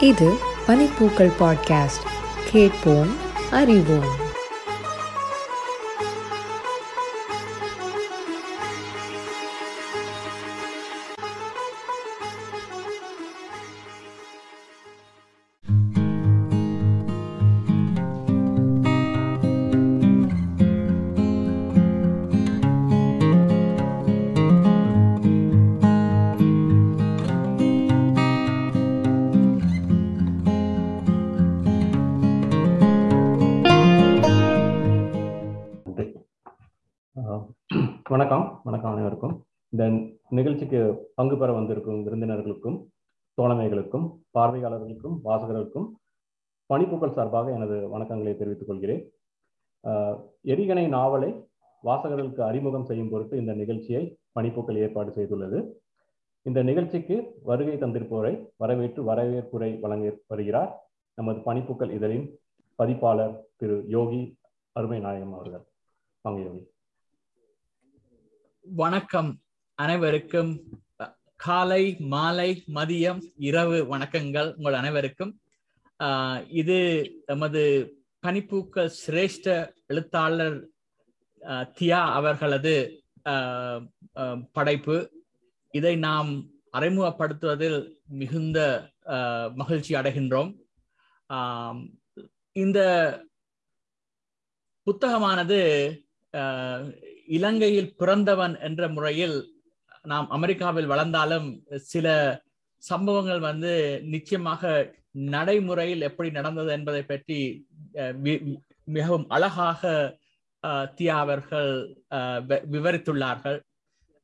இது பனிப்பூக்கள் பாட்காஸ்ட். கேட்போம் அறிவோம். வாசகர்களுக்கும் பணிப்புக்கள் சார்பாக எனது வணக்கங்களை தெரிவித்துக் கொள்கிறேன். ஆஹ் எரிகணை நாவலை வாசகர்களுக்கு அறிமுகம் செய்யும் பொருட்டு இந்த நிகழ்ச்சியை பணிப்புக்கள் ஏற்பாடு செய்துள்ளது. இந்த நிகழ்ச்சிக்கு வருகை தந்திருப்போரை வரவேற்று வரவேற்புரை வழங்க வருகிறார் நமது பணிப்புக்கள் இதழின் பதிப்பாளர் திரு யோகி அருமை நாயகம் அவர்கள். வாங்க யோகி. வணக்கம் அனைவருக்கும். காலை மாலை மதியம் இரவு வணக்கங்கள் உங்கள் அனைவருக்கும். ஆஹ், இது நமது பனிப்பூக்கள் சிரேஷ்ட எழுத்தாளர் தியா அவர்களது ஆஹ், ஆஹ், படைப்பு. இதை நாம் அறிமுகப்படுத்துவதில் மிகுந்த மகிழ்ச்சி அடைகின்றோம். இந்த புத்தகமானது ஆஹ், இலங்கையில் பிறந்தவன் என்ற முறையில் நாம் அமெரிக்காவில் வளர்ந்தாலும் சில சம்பவங்கள் வந்து நிச்சயமாக நடைமுறையில் எப்படி நடந்தது என்பதை பற்றி அஹ், மிகவும் அழகாக அஹ், தியா அவர்கள் வி- விவரித்துள்ளார்கள்.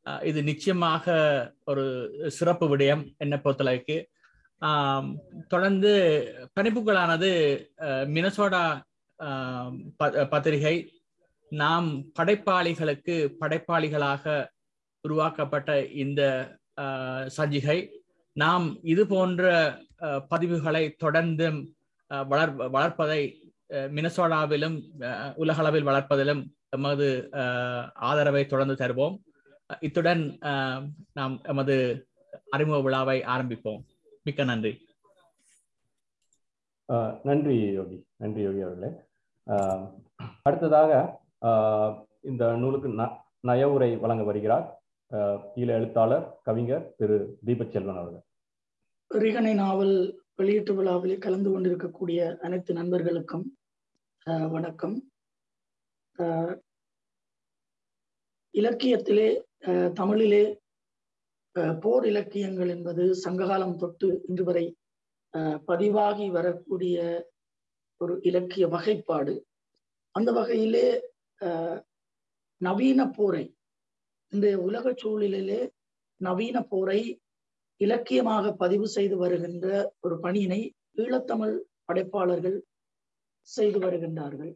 அஹ், இது நிச்சயமாக ஒரு சிறப்பு விடயம் என்னை பொறுத்தளவுக்கு. தொடர்ந்து பனிப்புகளானது மினசோடா ஆஹ், பத்திரிகை. நாம் படைப்பாளிகளுக்கு படைப்பாளிகளாக உருவாக்கப்பட்ட இந்த ஆஹ், சஞ்சிகை நாம் இது போன்ற பதிவுகளை தொடர்ந்தும் வளர் வளர்ப்பதை மினசோடாவிலும் உலகளவில் வளர்ப்பதிலும் எமது ஆஹ், ஆதரவை தொடர்ந்து தருவோம். இத்துடன் ஆஹ், நாம் எமது அறிமுக விழாவை ஆரம்பிப்போம். மிக்க நன்றி. ஆஹ் நன்றி யோகி நன்றி யோகி அவர்களே. ஆஹ் அடுத்ததாக ஆஹ் இந்த நூலுக்கு ந நயவுரை வழங்க வருகிறார். ஈழ எழுத்தாளர் கவிஞர் திரு தீபக் செல்வன் அவர்கள். ரிகனை நாவல் வெளியீட்டு விழாவில் கலந்து கொண்டிருக்கக்கூடிய அனைத்து நண்பர்களுக்கும் அஹ், வணக்கம். இலக்கியத்திலே அஹ், தமிழிலே போர் இலக்கியங்கள் என்பது சங்ககாலம் தொட்டு இன்று வரை பதிவாகி வரக்கூடிய ஒரு இலக்கிய வகைப்பாடு. அந்த வகையிலே நவீன போரை இன்றைய உலக சூழலிலே நவீன போரை இலக்கியமாக பதிவு செய்து வருகின்ற ஒரு பணியினை ஈழத்தமிழ் படைப்பாளர்கள் செய்து வருகின்றார்கள்.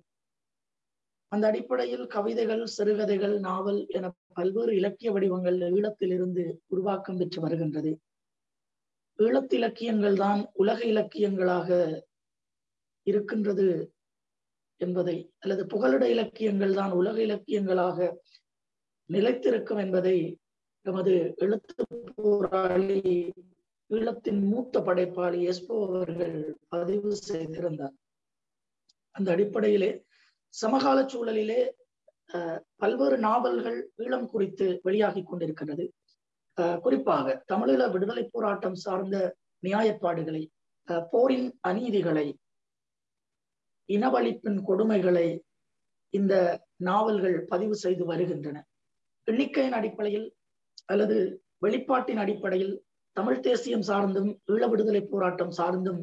அந்த அடிப்படையில் கவிதைகள் சிறுகதைகள் நாவல் என பல்வேறு இலக்கிய வடிவங்கள் ஈழத்திலிருந்து உருவாக்கம் பெற்று வருகின்றது. ஈழத்து இலக்கியங்கள் தான் உலக இலக்கியங்களாக இருக்கின்றது என்பதை அல்லது புகலிட இலக்கியங்கள் தான் உலக இலக்கியங்களாக நிலைத்திருக்கும் என்பதை எமது எழுத்து போராளி ஈழத்தின் மூத்த படைப்பாளி எஸ்போ அவர்கள் பதிவு செய்திருந்தார். அந்த அடிப்படையிலே சமகால சூழலிலே அஹ், பல்வேறு நாவல்கள் ஈழம் குறித்து வெளியாகி கொண்டிருக்கிறது அஹ், குறிப்பாக தமிழீழ விடுதலை போராட்டம் சார்ந்த நியாயப்பாடுகளை அஹ், போரின் அநீதிகளை இனவழிப்பின் கொடுமைகளை இந்த நாவல்கள் பதிவு செய்து வருகின்றன. எண்ணிக்கையின் அடிப்படையில் அல்லது வெளிப்பாட்டின் அடிப்படையில் தமிழ் தேசியம் சார்ந்தும் ஈழ விடுதலை போராட்டம் சார்ந்தும்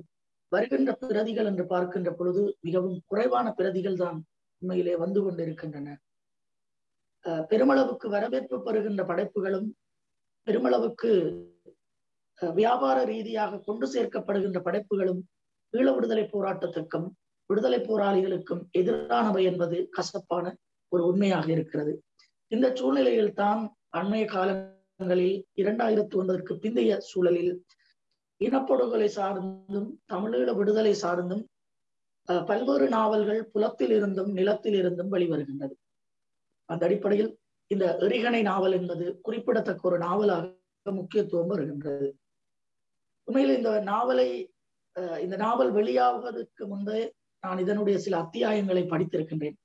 வருகின்ற பிரதிகள் என்று பார்க்கின்ற பொழுது மிகவும் குறைவான பிரதிகள் தான் உண்மையிலே வந்து கொண்டிருக்கின்றன. அஹ் பெருமளவுக்கு வரவேற்பு பெறுகின்ற படைப்புகளும் பெருமளவுக்கு அஹ், வியாபார ரீதியாக கொண்டு சேர்க்கப்படுகின்ற படைப்புகளும் ஈழ விடுதலை போராட்டத்துக்கும் விடுதலை போராளிகளுக்கும் எதிரானவை என்பது கசப்பான ஒரு உண்மையாக இருக்கிறது. இந்த சூழ்நிலையில் தான் அண்மைய காலங்களில் இரண்டாயிரத்தி ஒன்பதற்கு பிந்தைய சூழலில் இனப்படுகொலை சார்ந்தும் தமிழீழ விடுதலை சார்ந்தும் அஹ், பல்வேறு நாவல்கள் புலத்தில் இருந்தும் நிலத்தில் இருந்தும் வெளிவருகின்றது. அந்த அடிப்படையில் இந்த எரிகணை நாவல் என்பது குறிப்பிடத்தக்க ஒரு நாவலாக முக்கியத்துவம் வருகின்றது உண்மையில் இந்த நாவலை அஹ் இந்த நாவல் வெளியாவதற்கு முன்பே நான் இதனுடைய சில அத்தியாயங்களை படித்திருக்கின்றேன்.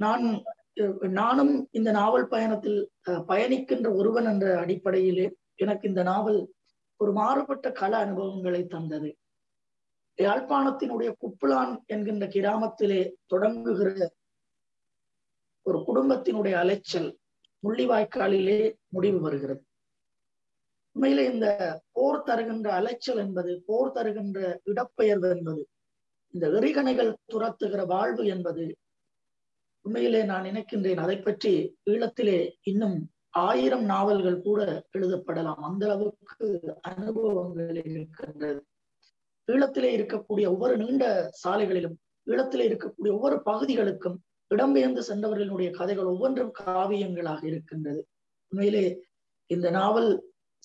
நான் நானும் இந்த நாவல் பயணத்தில் பயணிக்கின்ற ஒருவன் என்ற அடிப்படையிலே எனக்கு இந்த நாவல் ஒரு மாறுபட்ட கள அனுபவங்களை தந்தது. யாழ்ப்பாணத்தினுடைய குப்புலான் என்கின்ற கிராமத்திலே தொடங்குகிற ஒரு குடும்பத்தினுடைய அலைச்சல் முள்ளிவாய்க்காலிலே முடிவு வருகிறது. உண்மையிலே இந்த போர் தருகின்ற அலைச்சல் என்பது போர் தருகின்ற இடப்பெயர்வு என்பது இந்த வெறிகணைகள் துரத்துகிற வாழ்வு என்பது உண்மையிலே நான் நினைக்கின்றேன் அதை பற்றி ஈழத்திலே இன்னும் ஆயிரம் நாவல்கள் கூட எழுதப்படலாம். அந்த அளவுக்கு அனுபவங்கள் இருக்கின்றது. ஈழத்திலே இருக்கக்கூடிய ஒவ்வொரு நீண்ட சாலைகளிலும் ஈழத்திலே இருக்கக்கூடிய ஒவ்வொரு பகுதிகளுக்கும் இடம்பெயர்ந்து சென்றவர்களுடைய கதைகள் ஒவ்வொன்றும் காவியங்களாக இருக்கின்றது. உண்மையிலே இந்த நாவல்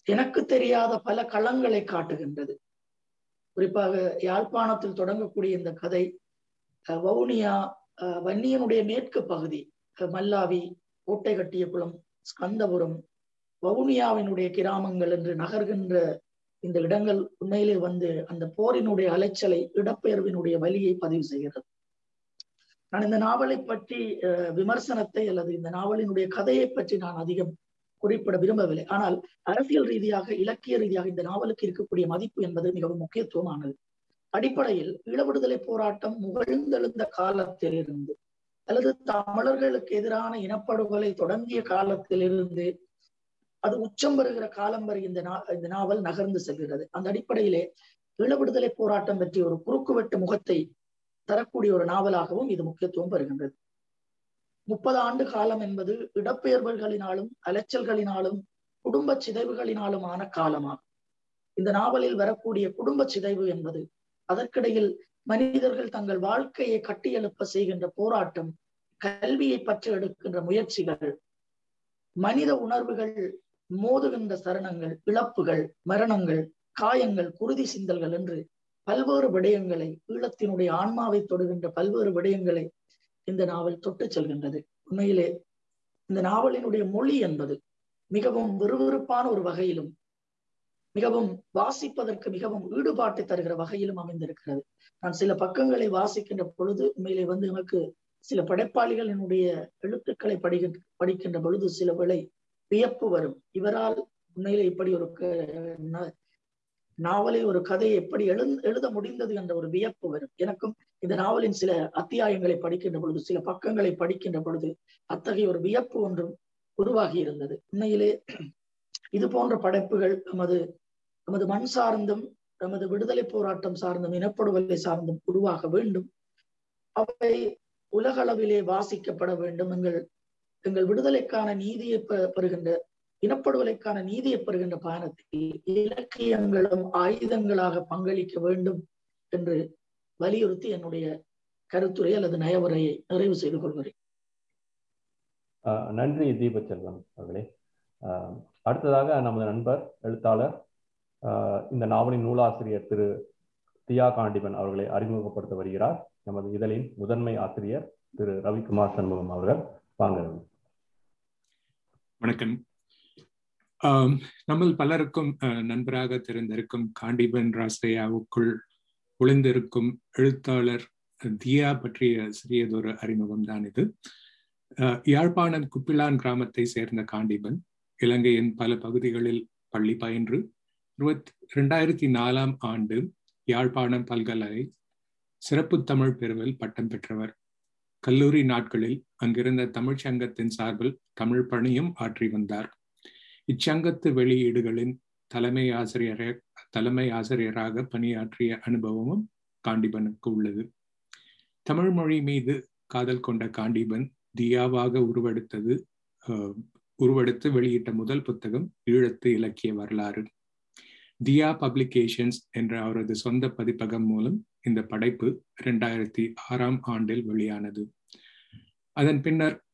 எனக்கு தெரியாத பல களங்களை காட்டுகின்றது. குறிப்பாக யாழ்ப்பாணத்தில் தொடங்கக்கூடிய இந்த கதை அஹ், வவுனியா வன்னியனுடைய மேற்கு பகுதி மல்லாவி கோட்டை கட்டிய குளம் ஸ்கந்தபுரம் வவுனியாவினுடைய கிராமங்கள் என்று நகர்கின்ற இந்த இடங்கள் உண்மையிலே வந்து அந்த போரினுடைய அலைச்சலை இடப்பெயர்வினுடைய வலியை பதிவு செய்கிறது. நான் இந்த நாவலை பற்றி விமர்சனத்தை அல்லது இந்த நாவலினுடைய கதையை பற்றி நான் அதிகம் குறிப்பிட விரும்பவில்லை. ஆனால் அரசியல் ரீதியாக இலக்கிய ரீதியாக இந்த நாவலுக்கு இருக்கக்கூடிய மதிப்பு என்பது மிகவும் முக்கியத்துவமானது. அடிப்படையில் ஈழ விடுதலை போராட்டம் முகழ்ந்தெழுந்த காலத்திலிருந்து அல்லது தமிழர்களுக்கு எதிரான இனப்படுகொலை தொடங்கிய காலத்திலிருந்து அது உச்சம் பெறுகிற காலம் வரை இந்த நா இந்த நாவல் நகர்ந்து செல்கிறது. அந்த அடிப்படையிலே ஈழ விடுதலை போராட்டம் பற்றி ஒரு குறுக்குவெட்டு முகத்தை தரக்கூடிய ஒரு நாவலாகவும் இது முக்கியத்துவம் பெறுகின்றது. முப்பது ஆண்டு காலம் என்பது இடப்பெயர்வுகளினாலும் அலைச்சல்களினாலும் குடும்ப சிதைவுகளினாலுமான காலமாகும். இந்த நாவலில் வரக்கூடிய குடும்ப சிதைவு என்பது அதற்கிடையில் மனிதர்கள் தங்கள் வாழ்க்கையை கட்டியெழுப்ப செய்கின்ற போராட்டம் கல்வியை பற்றி எடுக்கின்ற முயற்சிகள் மனித உணர்வுகள் மோதுகின்ற சரணங்கள் இழப்புகள் மரணங்கள் காயங்கள் குருதி சிந்தல்கள் என்று பல்வேறு விடயங்களை ஈழத்தினுடைய ஆன்மாவை தொடுகின்ற பல்வேறு விடயங்களை இந்த நாவல் தொட்டு செல்கின்றது. உண்மையிலே இந்த நாவலினுடைய மொழி என்பது மிகவும் விறுவிறுப்பான ஒரு வகையிலும் மிகவும் வாசிப்பதற்கு மிகவும் ஈடுபாட்டை தருகிற வகையிலும் அமைந்திருக்கிறது. நான் சில பக்கங்களை வாசிக்கின்ற பொழுது உண்மையிலே வந்து எனக்கு சில படைப்பாளிகளினுடைய எழுத்துக்களை படிக்க படிக்கின்ற பொழுது சில வேளை வியப்பு வரும். இவரால் உண்மையிலே இப்படி ஒரு நாவலை ஒரு கதையை எப்படி எழு எழுத முடிந்தது என்ற ஒரு வியப்பு வரும். எனக்கும் இந்த நாவலின் சில அத்தியாயங்களை படிக்கின்ற பொழுது சில பக்கங்களை படிக்கின்ற பொழுது அத்தகைய ஒரு வியப்பு ஒன்றும் உருவாகி இருந்தது. உண்மையிலே இது போன்ற படைப்புகள் நமது நமது மண் சார்ந்தும் நமது விடுதலை போராட்டம் சார்ந்தும் இனப்படுகொலை சார்ந்தும் உருவாக வேண்டும். அவை உலகளவிலே வாசிக்கப்பட வேண்டும். எங்கள் எங்கள் விடுதலைக்கான நீதியை பெறுகின்ற இனப்படுகொலைக்கான நீதியை பெறுகின்ற பயணத்தில் இலக்கியங்களும் ஆயுதங்களாக பங்களிக்க வேண்டும் என்று வலியுறுத்தி என்னுடைய கருத்துரை அல்லது நயவுரையை நிறைவு செய்து கொள்கிறேன். ஆஹ் நன்றி தீபச்செல்வன் அவர்களே. ஆஹ் அடுத்ததாக நமது நண்பர் எழுத்தாளர் இந்த நாவலின் நூலாசிரியர் திரு தியா காண்டிபன் அவர்களை அறிமுகப்படுத்த வருகிறார். நமது இதழின் முதன்மை ஆசிரியர் திரு ரவிக்குமார் சண்முகம் அவர்கள். வாங்க வணக்கம். நம்ம பலருக்கும் நண்பராக தெரிந்திருக்கும் காண்டிபன் ராசையாவுக்குள் ஒளிந்திருக்கும் எழுத்தாளர் தியா பற்றிய சிறியதொரு அறிமுகம் தான் இது. அஹ், யாழ்ப்பாணம் குப்பிலான் கிராமத்தை சேர்ந்த காண்டிபன் இலங்கையின் பல பகுதிகளில் பள்ளி பயின்று இருபத்தி ரெண்டாயிரத்தி நாலாம் ஆண்டு யாழ்ப்பாணம் பல்கலை சிறப்பு தமிழ் பிரிவில் பட்டம் பெற்றவர். கல்லூரி நாட்களில் அங்கிருந்த தமிழ்ச் சங்கத்தின் சார்பில் தமிழ் பணியும் ஆற்றி வந்தார். இச்சங்கத்து வெளியீடுகளின் தலைமை ஆசிரியர தலைமை ஆசிரியராக பணியாற்றிய அனுபவமும் காண்டிபனுக்கு உள்ளது. தமிழ் மொழி மீது காதல் கொண்ட காண்டிபன் தியாவாக உருவெடுத்தது உருவெடுத்து வெளியிட்ட முதல் புத்தகம் ஈழத்து இலக்கிய வரலாறு. தியா பப்ளிகேஷன்ஸ் என்ற அவரது சொந்த பதிப்பகம் மூலம் இந்த படைப்பு இரண்டாயிரத்தி ஆறாம் ஆண்டில் வெளியானது. அதன் பின்னர்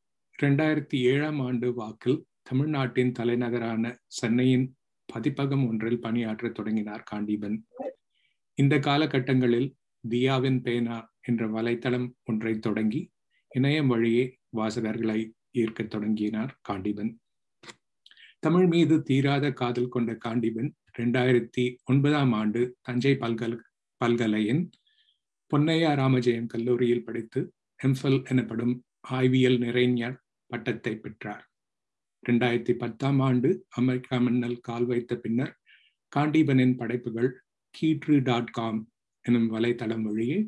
இரண்டாயிரத்தி ஏழாம் ஆண்டு வாக்கில் தமிழ்நாட்டின் தலைநகரான சென்னையின் பதிப்பகம் ஒன்றில் பணியாற்றத் தொடங்கினார் காண்டீபன். இந்த காலகட்டங்களில் தியாவின் பேனா என்ற வலைத்தளம் ஒன்றை தொடங்கி இணையம் வழியே வாசகர்களை ஈர்க்கத் தொடங்கினார் காண்டீபன். தமிழ் மீது தீராத காதல் கொண்ட காண்டீபன் ரெண்டாயிரத்தி ஒன்பதாம் ஆண்டு தஞ்சை பல்கல் பல்கலையின் பொன்னையா ராமஜெயம் கல்லூரியில் படித்து எம்ஃபெல் எனப்படும் ஆய்வியல் நிறைஞர் பட்டத்தை பெற்றார். ரெண்டாயிரத்தி பத்தாம் ஆண்டு அமெரிக்கா மன்னல் கால் வைத்த பின்னர் காண்டீபனின் படைப்புகள் கீட்ரு டாட் காம் எனும் வலைத்தளம் வழியே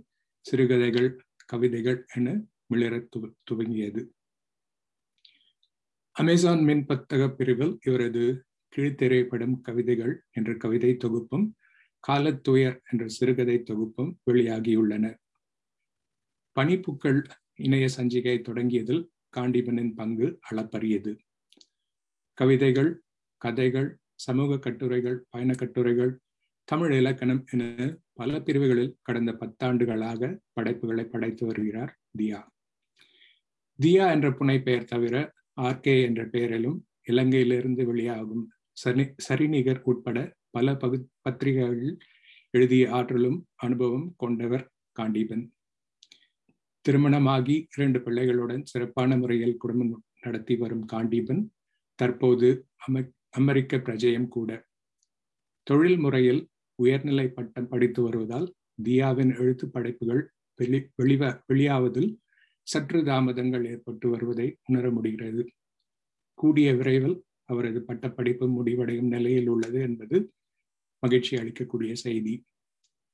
சிறுகதைகள் கவிதைகள் என மிளற துவங்கியது. அமேசான் மின் பத்தக பிரிவில் இவரது கிழித்திரைப்படும் கவிதைகள் என்ற கவிதை தொகுப்பும் காலத்துயர் என்ற சிறுகதை தொகுப்பும் வெளியாகியுள்ளன. பனிப்புக்கள் இணைய சஞ்சிகை தொடங்கியதில் காண்டிபனின் பங்கு அளப்பரியது. கவிதைகள் கதைகள் சமூக கட்டுரைகள் பயண கட்டுரைகள் தமிழ் இலக்கணம் என பல பிரிவுகளில் கடந்த பத்தாண்டுகளாக படைப்புகளை படைத்து வருகிறார் தியா. தியா என்ற புனை பெயர் தவிர ஆர்கே என்ற பெயரிலும் இலங்கையிலிருந்து வெளியாகும் சரி சரிநிகர் உட்பட பல பகு பத்திரிகைகளில் எழுதிய ஆற்றலும் அனுபவம் கொண்டவர் காண்டீபன். திருமணமாகி இரண்டு பிள்ளைகளுடன் சிறப்பான முறையில் குடும்பம் நடத்தி வரும் காண்டீபன் தற்போது அமெ அமெரிக்க பிரஜையும் கூட. தொழில் முறையில் உயர்நிலை பட்டம் படித்து வருவதால் தியாவின் எழுத்து படைப்புகள் வெளி வெளிவ வெளியாவதில் சற்று தாமதங்கள் ஏற்பட்டு வருவதை உணர முடிகிறது. கூடிய விரைவில் அவரது பட்டப்படிப்பு முடிவடையும் நிலையில் உள்ளது என்பது மகிழ்ச்சி அளிக்கக்கூடிய செய்தி.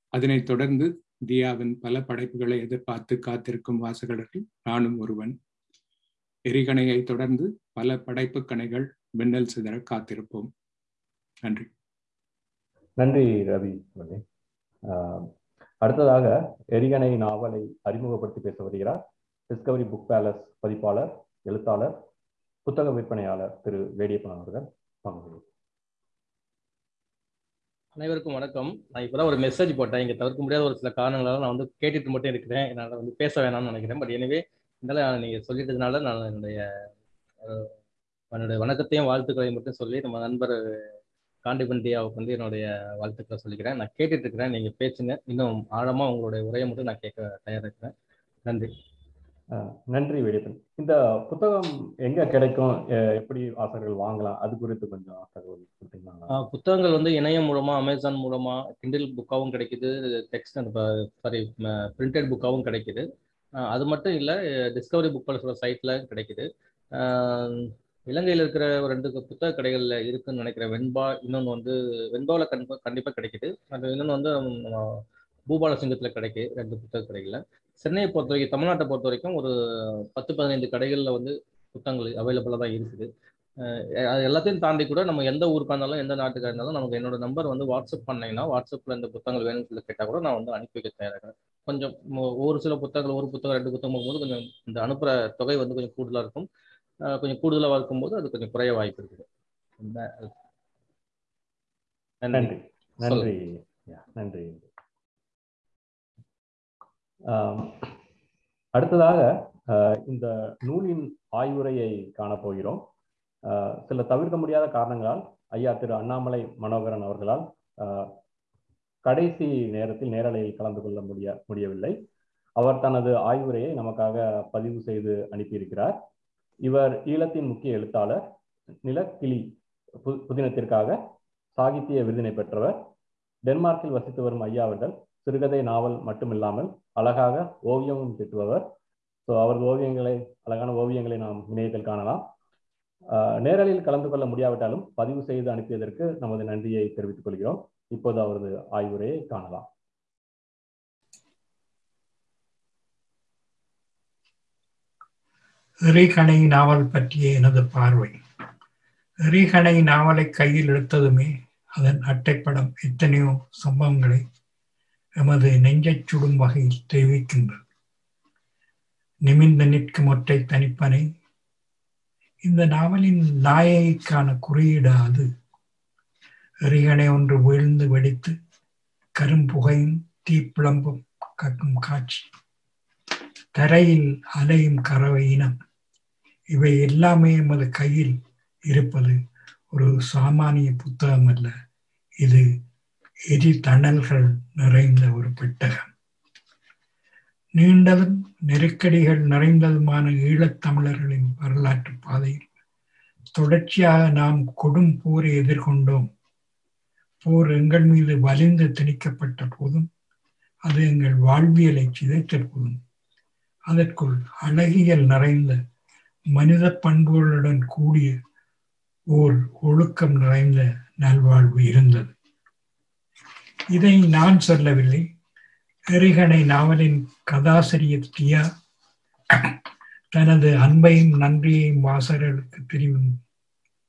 அதனைத் தொடர்ந்து தியாவின் பல படைப்புகளை எதிர்பார்த்து காத்திருக்கும் வாசகர்கள் நானும் ஒருவன். எரிகணையை தொடர்ந்து பல படைப்பு கணைகள் மின்னல் சிதற காத்திருப்போம். நன்றி. நன்றி ரவி அடுத்ததாக எரிகணை நாவலை அறிமுகப்படுத்தி பேச வருகிறார். டிஸ்கவரி புக் பேலஸ் பதிப்பாளர் எழுத்தாளர் புத்தக விற்பனையாளர் திரு வேடியப்பன் அவர்கள் வாங்க அனைவருக்கும் வணக்கம். நான் இப்போ ஒரு மெசேஜ் போட்டேன். இங்கே தவிர்க்க முடியாத ஒரு சில காரணங்களால நான் வந்து கேட்டுட்டு மட்டும் இருக்கிறேன். என்னால் வந்து பேச வேணாம்னு நினைக்கிறேன். பட் எனவே இருந்தாலும் நீங்கள் சொல்லிட்டதுனால நான் என்னுடைய என்னுடைய வணக்கத்தையும் வாழ்த்துக்களையும் மட்டும் சொல்லி நம்ம நண்பர் காண்டிபண்டியாவுக்கு வந்து என்னுடைய வாழ்த்துக்களை சொல்லிக்கிறேன். நான் கேட்டுட்டு இருக்கிறேன். நீங்கள் பேசுங்க. இன்னும் ஆழமாக உங்களுடைய உரையை மட்டும் நான் கேட்க தயாராக இருக்கிறேன். நன்றி. நன்றி வேடியப்பன் இந்த புத்தகம் எங்க கிடைக்கும்? எப்படி வாசகர்கள் வாங்கலாம்? அது குறித்து கொஞ்சம் தகவல் கொடுத்தீங்களா? புத்தகங்கள் வந்து இணையம் மூலமா அமேசான் மூலமா கிண்டில் புக்காவும் கிடைக்குது. டெக்ஸ்ட் சாரி பிரிண்டட் புக்காவும் கிடைக்குது. அது மட்டும் இல்லை டிஸ்கவரி புக் சைட்ல கிடைக்குது. இலங்கையில் இருக்கிற ஒரு ரெண்டு புத்தக கடைகளில் இருக்குன்னு நினைக்கிறேன். வெண்பா இன்னொன்று வந்து வெண்பாவில் கண்டிப்பாக கண்டிப்பாக கிடைக்குது. அது இன்னொன்று வந்து பூபால சிங்கத்தில் கிடைக்கு ரெண்டு புத்தக கடைகளில். சென்னையை பொறுத்த வரைக்கும் தமிழ்நாட்டை பொறுத்த வரைக்கும் ஒரு பத்து பதினைந்து கடைகளில் வந்து புத்தகங்கள் அவைலபிளாக தான் இருக்குது. அது எல்லாத்தையும் தாண்டி கூட நம்ம எந்த ஊருக்காக இருந்தாலும் எந்த நாட்டுக்காக இருந்தாலும் நமக்கு என்னோட நம்பர் வந்து வாட்ஸ்அப் பண்ணீங்கன்னா வாட்ஸ்அப்பில் இந்த புத்தகங்கள் வேணும்னு சொல்லி கேட்டால் கூட நான் வந்து அனுப்பி வைக்க தயாராகிறேன் கொஞ்சம் ஒரு சில புத்தகங்கள் ஒரு புத்தகம் ரெண்டு புத்தகம் போகும்போது கொஞ்சம் இந்த அனுப்புகிற தொகை வந்து கொஞ்சம் கூடுதலாக இருக்கும். கொஞ்சம் கூடுதலாக இருக்கும்போது அது கொஞ்சம் குறைய வாய்ப்பு இருக்குது. நன்றி. நன்றி. நன்றி. அடுத்ததாக இந்த நூலின் ஆய்வுரையை காணப்போகிறோம். சில தவிர்க்க முடியாத காரணங்களால் ஐயா திரு அண்ணாமலை மனோகரன் அவர்களால் கடைசி நேரத்தில் நேரலையில் கலந்து கொள்ள முடிய முடியவில்லை. அவர் தனது ஆய்வுரையை நமக்காக பதிவு செய்து அனுப்பியிருக்கிறார். இவர் ஈழத்தின் முக்கிய எழுத்தாளர் நிலக்கிளி புதினத்திற்காக சாகித்ய விருதினை பெற்றவர். டென்மார்க்கில் வசித்து வரும் ஐயா அவர்கள் சிறுகதை நாவல் மட்டுமில்லாமல் அழகாக ஓவியமும் திட்டுபவர் ஸோ அவரது ஓவியங்களை அழகான ஓவியங்களை நாம் இணையத்தில் காணலாம். நேரலில் கலந்து கொள்ள முடியாவிட்டாலும் பதிவு செய்து அனுப்பியதற்கு நமது நன்றியை தெரிவித்துக் கொள்கிறோம். இப்போது அவரது ஆய்வுரையை காணலாம். எறிகணை நாவல் பற்றிய எனது பார்வை. எறிகணை நாவலை கையில் எடுத்ததுமே அதன் அட்டைப்படம் எத்தனையோ சம்பவங்களை எமது நெஞ்சைச் சுடும் வகையில் தெரிவிக்கின்றது நிமிர்ந்து நிற்கும் ஒற்றை தனிப்பனை இந்த நாவலின் நாயகிக்கான குறியீடு அது. எறிகணை ஒன்று வீழ்ந்து வெடித்து கரும்புகையும் தீப்பிளம்பும் கக்கும் காட்சி. தரையில் அலையும் கறவை இனம் இவை எல்லாமே எமது கையில் இருப்பது ஒரு சாமானிய புத்தகம் அல்ல இது எரி தணல்கள் நிறைந்த ஒரு பெட்டகம். நீண்டதும் நெருக்கடிகள் நிறைந்ததுமான ஈழத்தமிழர்களின் வரலாற்று பாதையில் தொடர்ச்சியாக நாம் கொடும் போரை எதிர்கொண்டோம். போர் எங்கள் மீது வலிந்து திணிக்கப்பட்ட போதும் அது எங்கள் வாழ்வியலை சிதைத்த போதும். அதற்குள் அழகியல் நிறைந்த மனித பண்புகளுடன் கூடிய ஓர் ஒழுக்கம் நிறைந்த நல்வாழ்வு இருந்தது. இதை நான் சொல்லவில்லை. எரிகணை நாவலின் கதாசிரியர் டியா தனது அன்பையும் நன்றியையும் வாசகர்களுக்கு தெரிவி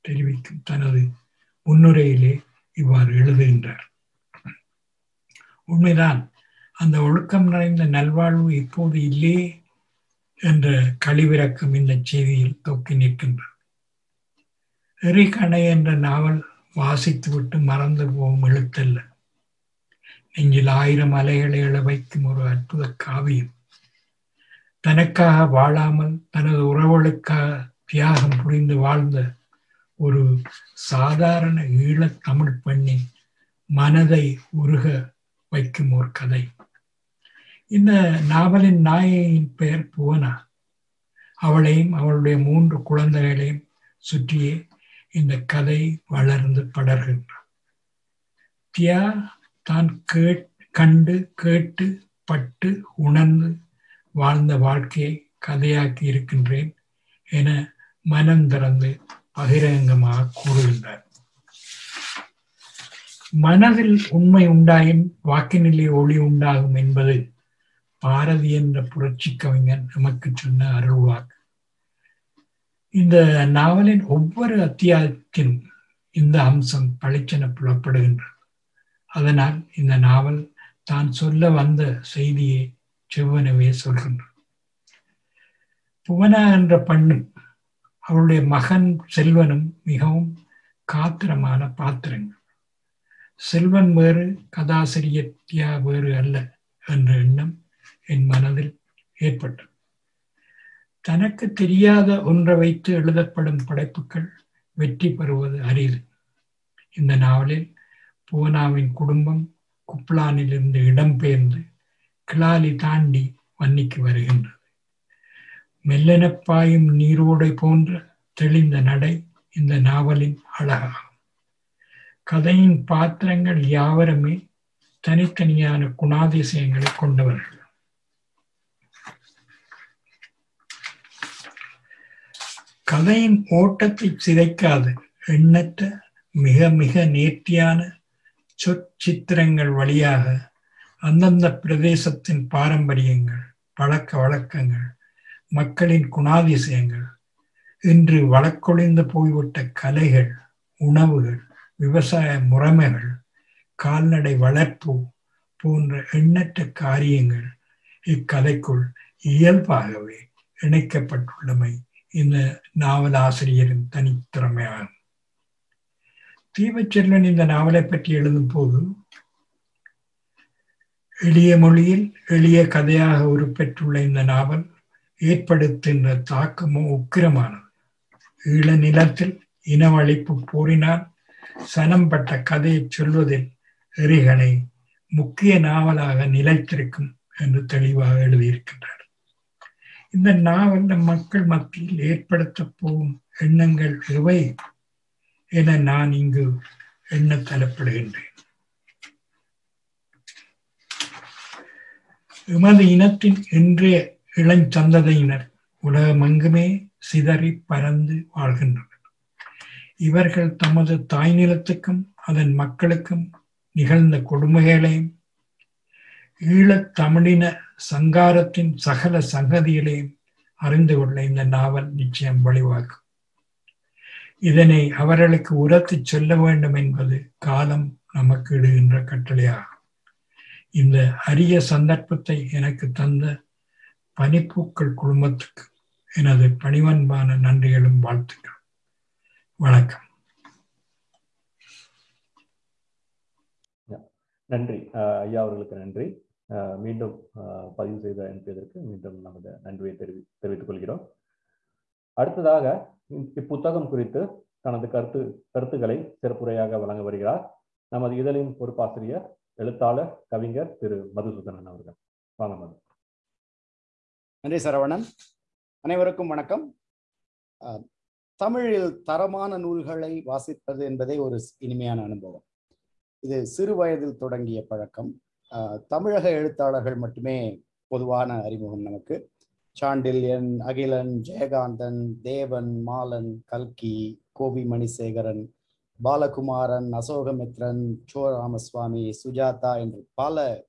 தெரிவிக்கும் தனது முன்னுரையிலே இவ்வாறு எழுதுகின்றார். உண்மைதான் அந்த ஒழுக்கம் நிறைந்த நல்வாழ்வு இப்போது இல்லையே என்ற கழிவிறக்கம் இந்த செய்தியில் தொக்கி நிற்கின்றது. எரிகணை என்ற நாவல் வாசித்துவிட்டு மறந்து போகும் எழுத்தல்ல. நெஞ்சில் ஆயிரம் அலைகளை எழ வைக்கும் ஒரு அற்புத காவியம். தனக்காக வாழாமல் தனது உறவுகளுக்காக தியாகம் புரிந்து வாழ்ந்த ஒரு சாதாரண ஈழத் தமிழ் பெண்ணின் மனதை உருக வைக்கும் ஒரு கதை. இந்த நாவலின் நாயகியின் பெயர் புவனா. அவளையும் அவளுடைய மூன்று குழந்தைகளையும் சுற்றியே இந்த கதை வளர்ந்து படர்கின்றார் தியா தான் கே கண்டு கேட்டு பட்டு உணர்ந்து வாழ்ந்த வாழ்க்கையை கதையாக்கி இருக்கின்றேன் என மனம் திறந்து பகிரங்கமாக கூறுகின்றார். மனதில் உண்மை உண்டாயின் வாக்கினிலே ஒளி உண்டாகும் என்பது பாரதி என்ற புரட்சி கவிஞன் நமக்கு சொன்ன அருள்வாக்கு. இந்த நாவலின் ஒவ்வொரு அத்தியாயத்திலும் இந்த அம்சம் பளிச்சென புலப்படுகின்றது. அதனால் இந்த நாவல் தான் சொல்ல வந்த செய்தியை செவ்வனவே சொல்கின்றார் புவனா என்ற பெண்ணும் அவளுடைய மகன் செல்வனும் மிகவும் காத்திரமான பாத்திரங்கள். செல்வன் வேறு கதாசிரியர் வேறு அல்ல என்ற எண்ணம் என் மனதில் ஏற்பட்டது. தனக்கு தெரியாத ஒன்றை வைத்து எழுதப்படும் படைப்புகள் வெற்றி பெறுவது அரிது. இந்த நாவலில் புவனாவின் குடும்பம் குப்லானிலிருந்து இடம்பெயர்ந்து கிளாலி தாண்டி வன்னிக்கு வருகின்றது. மெல்லெனப்பாயும் நீரோடை போன்ற தெளிந்த நடை இந்த நாவலின் அழகாகும். கதையின் பாத்திரங்கள் யாவருமே தனித்தனியான குணாதிசயங்களை கொண்டவர்கள். கதையின் ஓட்டத்தை சிதைக்காது எண்ணற்ற மிக மிக நேர்த்தியான சொற்சித்திரங்கள் வழியாக அந்தந்த பிரதேசத்தின் பாரம்பரியங்கள் பழக்க வழக்கங்கள் மக்களின் குணாதிசயங்கள் இன்று வழக்கொழிந்து போய்விட்ட கலைகள் உணவுகள் விவசாய முறைமைகள் கால்நடை வளர்ப்பு போன்ற எண்ணற்ற காரியங்கள் இக்கலைக்குள் இயல்பாகவே இணைக்கப்பட்டுள்ளமை. இந்த நாவலாசிரியரின் தனித்திறமையாகும். தீபச்செல்வன் இந்த நாவலை பற்றி எழுதும் போது எளிய மொழியில் எளிய கதையாக உருப்பெற்றுள்ள இந்த நாவல் ஏற்படுத்துகின்ற தாக்கமும் உக்கிரமானது. ஈழ நிலத்தில் இனவழிப்பு போரினால் சனம்பட்ட கதையை சொல்வதில் எரிகனை முக்கிய நாவலாக நிலைத்திருக்கும் என்று தெளிவாக எழுதியிருக்கின்றார். இந்த நாவல் மக்கள் மத்தியில் ஏற்படுத்த போகும் எண்ணங்கள் எவை? என நான் இங்கு எண்ண தலப்படுகின்றேன் எமது இனத்தின் இன்றைய இளஞ்சந்ததையினர் உலகமெங்குமே சிதறி பறந்து வாழ்கின்றனர். இவர்கள் தமது தாய் நிலத்துக்கும் அதன் மக்களுக்கும் நிகழ்ந்த கொடுமைகளையும் ஈழத் தமிழின சங்காரத்தின் சகல சங்கதிகளையும் அறிந்து கொள்ள இந்த நாவல் நிச்சயம் வழிவாக்கும். இதனை அவர்களுக்கு உரத்து சொல்ல வேண்டும் என்பது காலம் நமக்கு இடுகின்ற கட்டளையாகும். இந்த அரிய சந்தர்ப்பத்தை எனக்கு தந்த பனிப்பூக்கள் குழுமத்துக்கு எனது பணிவன்பான நன்றிகளும் வாழ்த்துக்கள். வணக்கம். நன்றி. ஐயா அவர்களுக்கு நன்றி. மீண்டும் பதிவு செய்த அனுப்பியதற்கு மீண்டும் நமது நன்றியை தெரிவி தெரிவித்துக் கொள்கிறோம். அடுத்ததாக இப்புத்தகம் குறித்து தனது கருத்து கருத்துக்களை சிறப்புரையாக வழங்க வருகிறார். நமது இதழின் பொறுப்பாசிரியர் எழுத்தாளர் கவிஞர் திரு மதுசூதனன் அவர்கள். வாங்க மது. நன்றி சரவணன். அனைவருக்கும் வணக்கம். தமிழில் தரமான நூல்களை வாசிப்பது என்பதே ஒரு இனிமையான அனுபவம். இது சிறு வயதில் தொடங்கிய பழக்கம். ஆஹ் தமிழக எழுத்தாளர்கள் மட்டுமே பொதுவான அறிமுகம் நமக்கு. சாண்டில்யன் அகிலன் ஜெயகாந்தன் தேவன் மாலன் கல்கி கோபி மணிசேகரன் பாலகுமாரன் அசோகமித்ரன் சோ ராமசுவாமி சுஜாதா என்று பல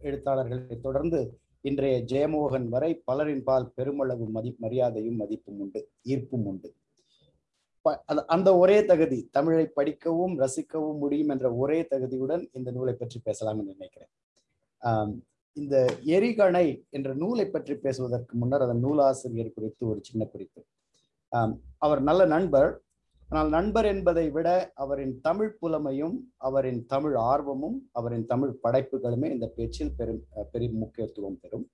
எழுத்தாளர்களை தொடர்ந்து இன்றைய ஜெயமோகன் வரை பலரின் பால் பெருமளவு மதி மரியாதையும் மதிப்பும் உண்டு ஈர்ப்பும் உண்டு. ப- அந்த- அந்த ஒரே தகுதி தமிழை படிக்கவும் ரசிக்கவும் முடியும் என்ற ஒரே தகுதியுடன் இந்த நூலை பற்றி பேசலாம் என்று நினைக்கிறேன். இந்த எரிகணை என்ற நூலை பற்றி பேசுவதற்கு முன்னர் அதன் நூலாசிரியர் குறித்து ஒரு சின்ன குறிப்பு. அவர் நல்ல நண்பர். ஆனால் நண்பர் என்பதை விட அவரின் தமிழ் புலமையும் அவரின் தமிழ் ஆர்வமும் அவரின் தமிழ் படைப்புகளுமே இந்த பேச்சில் பெரும் அஹ், பெரும் முக்கியத்துவம் பெறும்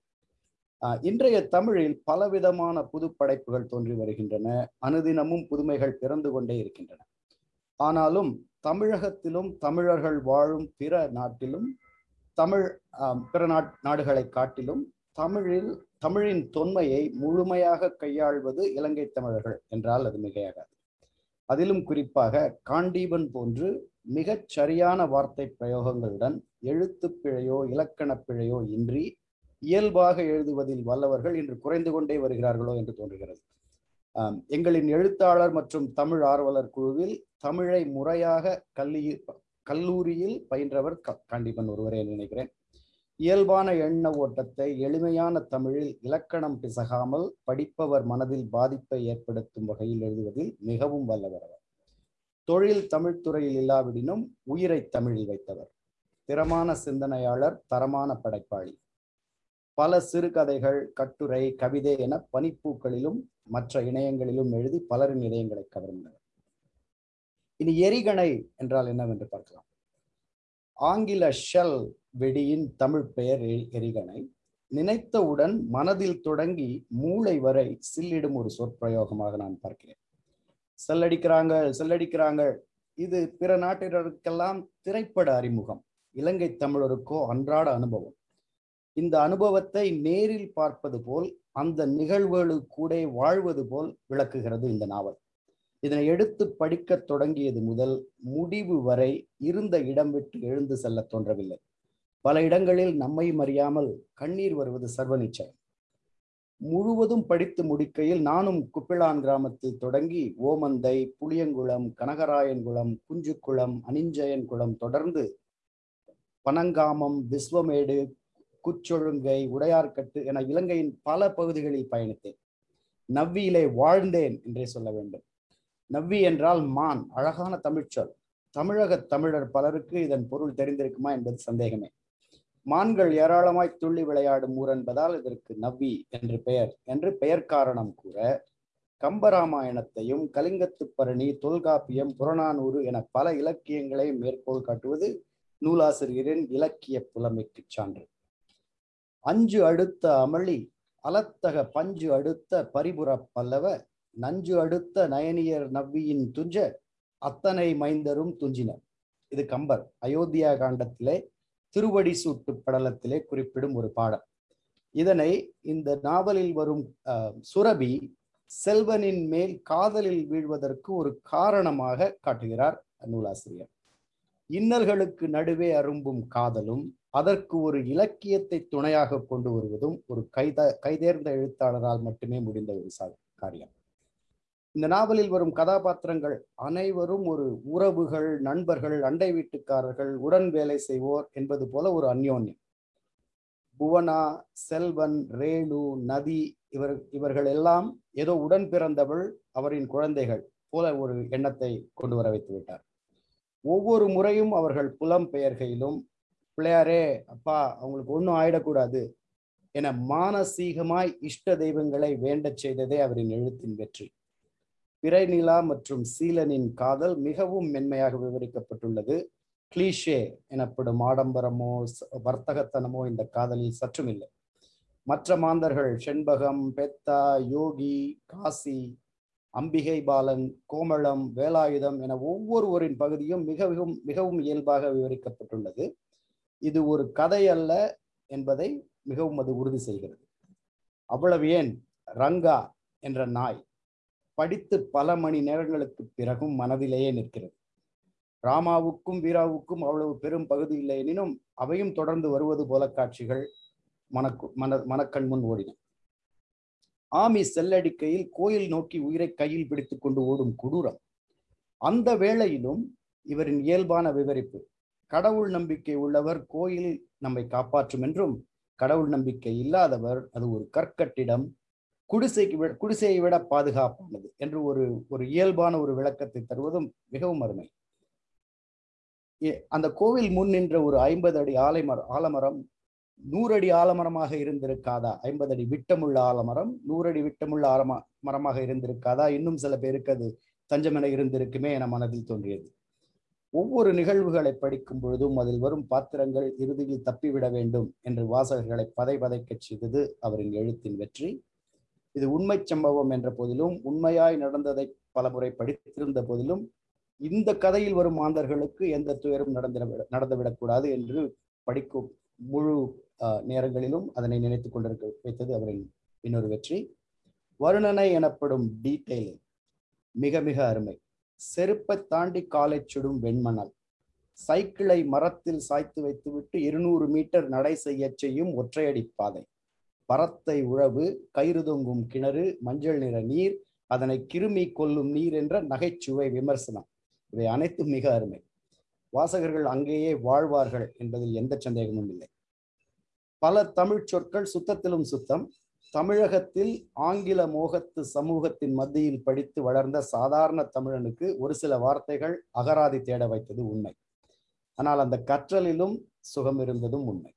ஆஹ், இன்றைய தமிழில் பலவிதமான புது படைப்புகள் தோன்றி வருகின்றன. அனுதினமும் புதுமைகள் பிறந்து கொண்டே இருக்கின்றன. ஆனாலும் தமிழகத்திலும் தமிழர்கள் வாழும் பிற நாட்டிலும் தமிழ் ஆஹ், பிற நாட் நாடுகளை காட்டிலும் தமிழில் தமிழின் தொன்மையை முழுமையாக கையாள்வது இலங்கை தமிழர்கள் என்றால் அது மிகையாகாது. அதிலும் குறிப்பாக காண்டீபன் போன்று மிகச் சரியான வார்த்தை பிரயோகங்களுடன் எழுத்துப் பிழையோ இலக்கணப் பிழையோ இன்றி இயல்பாக எழுதுவதில் வல்லவர்கள் இன்று குறைந்து கொண்டே வருகிறார்களோ என்று தோன்றுகிறது. எங்களின் எழுத்தாளர் மற்றும் தமிழ் ஆர்வலர் குழுவில் தமிழை முறையாக கல்வியில் கல்லூரியில் பயின்றவர் க- ஒருவரே நினைக்கிறேன். இயல்பான எண்ண ஓட்டத்தை எளிமையான தமிழில் இலக்கணம் பிசகாமல் படிப்பவர் மனதில் பாதிப்பை ஏற்படுத்தும் வகையில் எழுதுவதில் மிகவும் வல்லவர் தொழில் தமிழ் துறையில் இல்லாவிடினும் உயிரை தமிழில் வைத்தவர். திறமான சிந்தனையாளர் தரமான படைப்பாளி. பல சிறுகதைகள் கட்டுரை கவிதை என பனிப்பூக்களிலும் மற்ற இணையங்களிலும் எழுதி பலரின் இதயங்களை கவர்ந்தனர். இனி எரிகணை என்றால் என்னவென்று பார்க்கலாம். ஆங்கில ஷெல் வெடியின் தமிழ் பெயர் எரிகணை. நினைத்தவுடன் மனதில் தொடங்கி மூளை வரை சில்லிடும் ஒரு சொற்பிரயோகமாக நான் பார்க்கிறேன். செல்லடிக்கிறாங்க செல்லடிக்கிறாங்க. இது பிற நாட்டினருக்கெல்லாம் திரைப்பட அறிமுகம். இலங்கை தமிழருக்கோ அன்றாட அனுபவம். இந்த அனுபவத்தை நேரில் பார்ப்பது போல் அந்த நிகழ்வுகளுக்கூட வாழ்வது போல் விளக்குகிறது இந்த நாவல். இதனை எடுத்து படிக்கத் தொடங்கியது முதல் முடிவு வரை இருந்த இடம் விட்டு எழுந்து செல்ல தோன்றவில்லை. பல இடங்களில் நம்மையும் அறியாமல் கண்ணீர் வருவது சர்வ நிச்சயம். முழுவதும் படித்து முடிக்கையில் நானும் குப்பிளான் கிராமத்தில் தொடங்கி ஓமந்தை புளியங்குளம் கனகராயன்குளம் குஞ்சுக்குளம் அனிஞ்சயன்குளம் தொடர்ந்து பனங்காமம் விஸ்வமேடு குச்சொழுங்கை உடையார்கட்டு என இலங்கையின் பல பகுதிகளில் பயணித்தேன். நவ்வியிலே வாழ்ந்தேன் என்றே சொல்ல வேண்டும். நவ்வி என்றால் மான் அழகான தமிழ்ச்சொல் தமிழக தமிழர் பலருக்கு இதன் பொருள் தெரிந்திருக்குமா என்பது சந்தேகமே. மான்கள் ஏராளமாய் துள்ளி விளையாடும் ஊர் என்பதால் இதற்கு நவ்வி என்று பெயர். என்று பெயர் காரணம் கூற கம்பராமாயணத்தையும் கலிங்கத்து பரணி தொல்காப்பியம் புறநானூறு என பல இலக்கியங்களை மேற்கோள் காட்டுவது நூலாசிரியரின் இலக்கிய புலமைக்கு சான்று. அஞ்சு அடுத்த அமளி அலத்தக பஞ்சு அடுத்த பரிபுற பல்லவ நஞ்சு அடுத்த நயனியர் நவ்வியின் துஞ்ச அத்தனை மைந்தரும் துஞ்சினர். இது கம்பர். அயோத்தியா காண்டத்திலே திருவடி சூட்டு படலத்திலே குறிப்பிடும் ஒரு பாடம் இதனை இந்த நாவலில் வரும் சுரபி செல்வனின் மேல் காதலில் வீழ்வதற்கு ஒரு காரணமாக காட்டுகிறார் நூலாசிரியர். இன்னல்களுக்கு நடுவே அரும்பும் காதலும் அதற்கு ஒரு இலக்கியத்தை துணையாக கொண்டு வருவதும் ஒரு கைத கைதேர்ந்த எழுத்தாளரால் மட்டுமே முடிந்த ஒரு சா காரியம். இந்த நாவலில் வரும் கதாபாத்திரங்கள் அனைவரும் ஒரு உறவுகள் நண்பர்கள் அண்டை வீட்டுக்காரர்கள் உடன் வேலை செய்வோர் என்பது போல ஒரு அந்யோன்யம். புவனா செல்வன் ரேணு நதி இவர் இவர்கள் எல்லாம் ஏதோ உடன் பிறந்தவள் அவரின் குழந்தைகள் போல ஒரு எண்ணத்தை கொண்டு வர வைத்து விட்டார். ஒவ்வொரு முறையும் அவர்கள் புலம் பெயர்கையிலும் பிள்ளையாரே அப்பா அவங்களுக்கு ஒன்றும் ஆயிடக்கூடாது என மானசீகமாய் இஷ்ட தெய்வங்களை வேண்டச் செய்ததே அவரின் எழுத்தின் வெற்றி. பிறைநிலா மற்றும் சீலனின் காதல் மிகவும் மென்மையாக விவரிக்கப்பட்டுள்ளது. கிளீஷே எனப்படும் ஆடம்பரமோ வர்த்தகத்தனமோ இந்த காதலில் சற்றும் இல்லை மற்ற மாந்தர்கள் செண்பகம் பெத்தா யோகி காசி அம்பிகை பாலன் கோமளம் வேலாயுதம் என ஒவ்வொருவரின் பகுதியும் மிகவும் மிகவும் இயல்பாக விவரிக்கப்பட்டுள்ளது. இது ஒரு கதை அல்ல என்பதை மிகவும் அது உறுதி செய்கிறது. அவ்வளவு ஏன்? ரங்கா என்ற நாய். படித்து பல மணி நேரங்களுக்கு பிறகும் மனதிலேயே நிற்கிறது. ராமாவுக்கும் வீராவுக்கும் அவ்வளவு பெரும் பகுதி இல்லை எனினும் அவையும் தொடர்ந்து வருவது போல காட்சிகள் மனக்கு மன மனக்கண் முன் ஓடின. ஆமி செல்லடிக்கையில் கோயில் நோக்கி உயிரை கையில் பிடித்துக் கொண்டு ஓடும் கொடூரம். அந்த வேளையிலும் இவரின் இயல்பான விவரிப்பு கடவுள் நம்பிக்கை உள்ளவர் கோயில் நம்மை காப்பாற்றும் என்றும் கடவுள் நம்பிக்கை இல்லாதவர் அது ஒரு கற்கட்டிடம் குடிசைக்கு விட குடிசையை விட பாதுகாப்பானது என்று ஒரு ஒரு இயல்பான ஒரு விளக்கத்தை தருவதும் மிகவும் அருமை. அந்த கோவில் முன் நின்ற ஒரு ஐம்பது அடி ஆலைமர ஆலமரம் நூறடி ஆலமரமாக இருந்திருக்காதா? ஐம்பது அடி விட்டமுள்ள ஆலமரம் நூறடி விட்டமுள்ள ஆலம மரமாக இருந்திருக்காதா? இன்னும் சில பேருக்கு அது தஞ்சமென இருந்திருக்குமே என மனதில் தோன்றியது. ஒவ்வொரு நிகழ்வுகளை படிக்கும் பொழுதும் அதில் வரும் பாத்திரங்கள் இறுதியில் தப்பிவிட வேண்டும் என்று வாசகர்களை பதை பதைக்கச் செய்தது அவரின் எழுத்தின் வெற்றி. இது உண்மை சம்பவம் என்ற போதிலும் உண்மையாய் நடந்ததை பலமுறை படித்திருந்த போதிலும் இந்த கதையில் வரும் மாந்தர்களுக்கு எந்த துயரும் நடந்திட நடந்துவிடக்கூடாது என்று படிக்கும் முழு நேரங்களிலும் அதனை நினைத்து கொண்டிருக்க வைத்தது அவரின் இன்னொரு வெற்றி. வருணனை எனப்படும் டீட்டெயில் மிக மிக அருமை. செருப்பை தாண்டி காலை சுடும் வெண்மணல். சைக்கிளை மரத்தில் சாய்த்து வைத்துவிட்டு இருநூறு மீட்டர் நடை செய்ய செய்யும் ஒற்றையடி பாதை. பரத்தை உழவு கயிறு தொங்கும் கிணறு மஞ்சள் நிற நீர் அதனை கிருமி கொல்லும் நீர் என்ற நகைச்சுவை விமர்சனம். இவை அனைத்தும் மிக அருமை. வாசகர்கள் அங்கேயே வாழ்வார்கள் என்பதில் எந்த சந்தேகமும் இல்லை. பல தமிழ் சொற்கள் சுத்தத்திலும் சுத்தம். தமிழகத்தில் ஆங்கில மோகத்து சமூகத்தின் மத்தியில் படித்து வளர்ந்த சாதாரண தமிழனுக்கு ஒரு சில வார்த்தைகள் அகராதி தேட வைத்தது உண்மை. ஆனால் அந்த கற்றலிலும் சுகம் இருந்ததும் உண்மை.